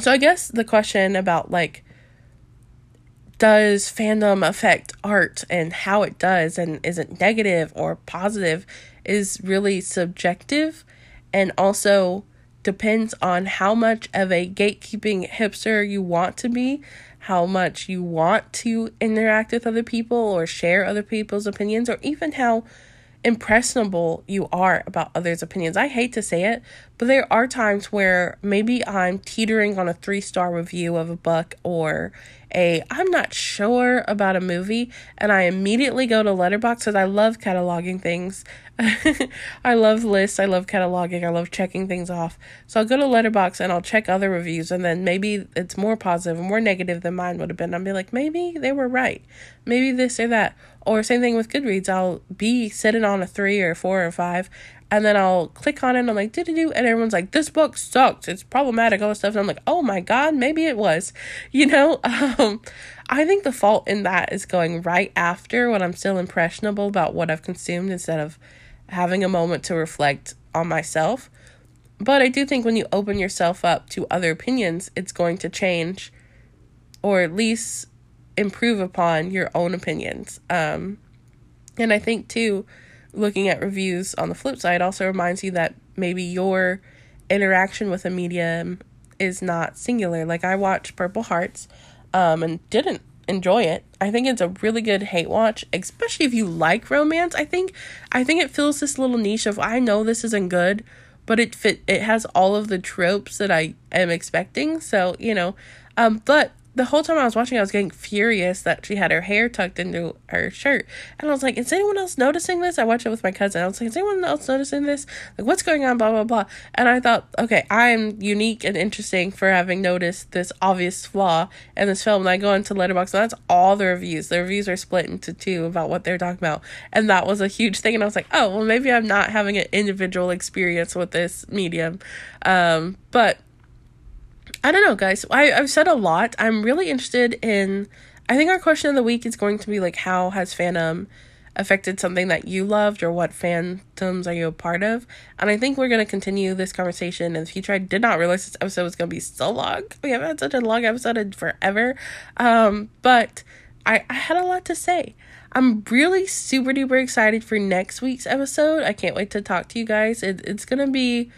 so I guess the question about like, does fandom affect art and how it does and is it negative or positive is really subjective and also depends on how much of a gatekeeping hipster you want to be, how much you want to interact with other people or share other people's opinions, or even how impressionable you are about others' opinions. I hate to say it, but there are times where maybe I'm teetering on a three star review of a book or a I'm not sure about a movie, and I immediately go to Letterboxd because I love cataloging things. I love lists, I love cataloging, I love checking things off. So I'll go to Letterboxd and I'll check other reviews, and then maybe it's more positive and more negative than mine would have been. I'll be like, maybe they were right, maybe this or that. Or same thing with Goodreads. I'll be sitting on a three or four or five, and then I'll click on it and I'm like, did do? And everyone's like, this book sucks. It's problematic, all this stuff. And I'm like, oh my God, maybe it was. You know? Um, I think the fault in that is going right after when I'm still impressionable about what I've consumed instead of having a moment to reflect on myself. But I do think when you open yourself up to other opinions, it's going to change or at least improve upon your own opinions. Um, and I think too, looking at reviews on the flip side also reminds you that maybe your interaction with a medium is not singular. Like I watched Purple Hearts um, and didn't enjoy it. I think it's a really good hate watch, especially if you like romance. I think I think it fills this little niche of I know this isn't good, but it fit it has all of the tropes that I am expecting. So, you know, um but the whole time I was watching, I was getting furious that she had her hair tucked into her shirt. And I was like, is anyone else noticing this? I watched it with my cousin. I was like, is anyone else noticing this? Like, what's going on? Blah, blah, blah. And I thought, okay, I'm unique and interesting for having noticed this obvious flaw in this film. And I go into Letterboxd, and that's all the reviews. The reviews are split into two about what they're talking about. And that was a huge thing. And I was like, oh, well, maybe I'm not having an individual experience with this medium. Um, but I don't know, guys. I, I've said a lot. I'm really interested in. I think our question of the week is going to be like, how has fandom affected something that you loved, or what fandoms are you a part of? And I think we're going to continue this conversation in the future. I did not realize this episode was going to be so long. We haven't had such a long episode in forever. Um, but I, I had a lot to say. I'm really super duper excited for next week's episode. I can't wait to talk to you guys. It, it's going to be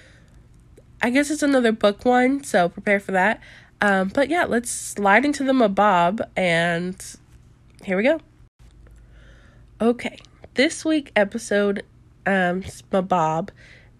I guess it's another book one, so prepare for that. Um, but yeah, let's slide into the mabob, and here we go. Okay, this week episode, um, mabob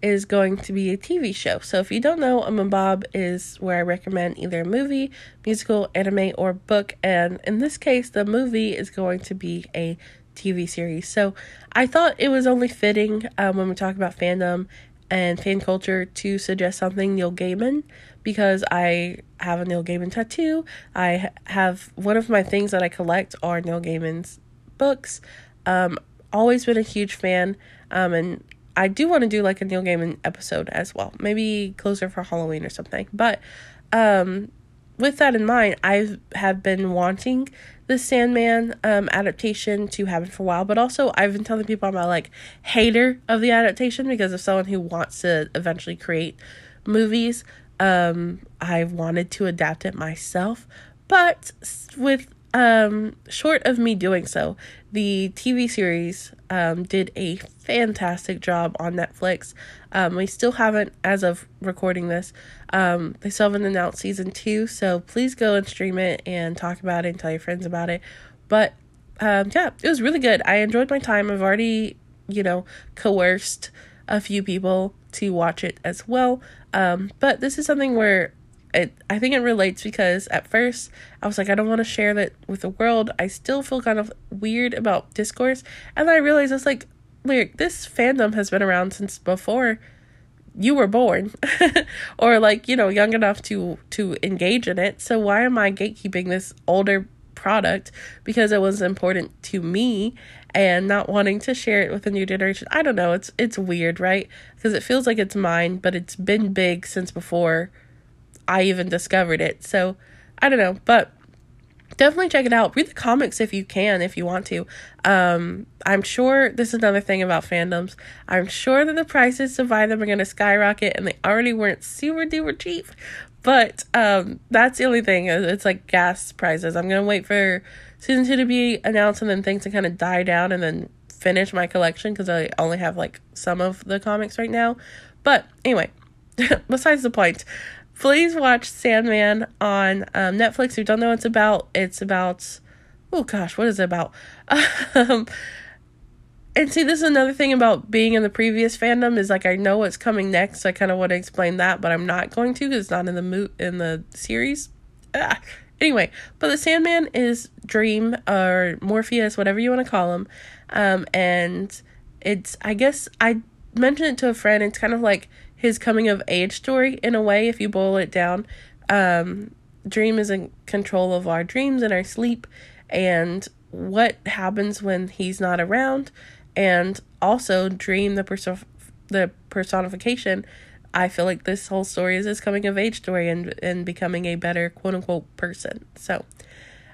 is going to be a TV show. So if you don't know, a mabob is where I recommend either a movie, musical, anime, or book, and in this case, the movie is going to be a TV series. So I thought it was only fitting um, when we talk about fandom and fan culture to suggest something Neil Gaiman because I have a Neil Gaiman tattoo. I have one of my things that I collect are Neil Gaiman's books. Um, always been a huge fan, um, and I do want to do like a Neil Gaiman episode as well, maybe closer for Halloween or something. But um, with that in mind, I have been wanting the Sandman um, adaptation to happen for a while, but also I've been telling people I'm a like hater of the adaptation because of someone who wants to eventually create movies. Um, I wanted to adapt it myself, but with um, short of me doing so, the TV series um, did a fantastic job on Netflix. Um, we still haven't, as of recording this, um, they still haven't announced season two, so please go and stream it and talk about it and tell your friends about it. But um, yeah, it was really good. I enjoyed my time. I've already, you know, coerced a few people to watch it as well. Um, but this is something where it I think it relates because at first I was like I don't want to share that with the world. I still feel kind of weird about discourse, and then I realized it's like like this fandom has been around since before you were born. Or like you know young enough to to engage in it. So why am i gatekeeping this older product? Because it was important to me and not wanting to share it with a new generation. I don't know. It's it's weird right? Because it feels like it's mine but it's been big since before i even discovered it. So i don't know. But definitely check it out. Read the comics if you can, if you want to. Um, I'm sure this is another thing about fandoms. I'm sure that the prices to buy them are going to skyrocket, and they already weren't super duper cheap. But um, that's the only thing. It's like gas prices. I'm going to wait for season two to be announced and then things to kind of die down and then finish my collection because I only have like some of the comics right now. But anyway, besides the point please watch Sandman on um, Netflix. If you don't know what it's about, it's about oh gosh, what is it about? um, and see, this is another thing about being in the previous fandom is like I know what's coming next. So I kind of want to explain that, but I'm not going to because it's not in the mo- in the series. Ah. Anyway, but the Sandman is Dream or Morpheus, whatever you want to call him, um, and it's I guess I mentioned it to a friend. It's kind of like his coming of age story in a way, if you boil it down. Um, Dream is in control of our dreams and our sleep, and what happens when he's not around, and also Dream, the perso- the personification. I feel like this whole story is his coming of age story and and becoming a better quote unquote person. So,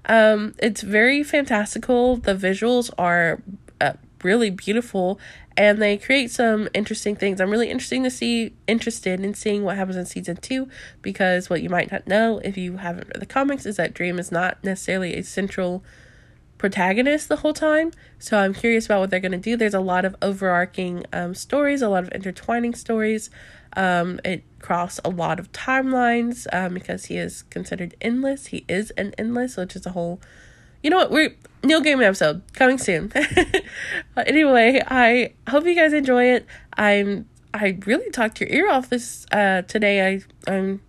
um, it's very fantastical. The visuals are uh, really beautiful and they create some interesting things. I'm really interesting to see interested in seeing what happens in season 2 because what you might not know if you haven't read the comics is that Dream is not necessarily a central protagonist the whole time. So I'm curious about what they're going to do. There's a lot of overarching um, stories, a lot of intertwining stories. Um, it crossed a lot of timelines um, because he is considered endless. He is an endless, which is a whole you know what? We're Neil episode coming soon. anyway, I hope you guys enjoy it. I'm I really talked your ear off this uh today. I I'm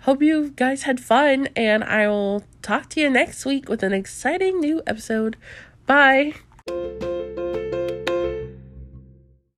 hope you guys had fun and I will talk to you next week with an exciting new episode. Bye.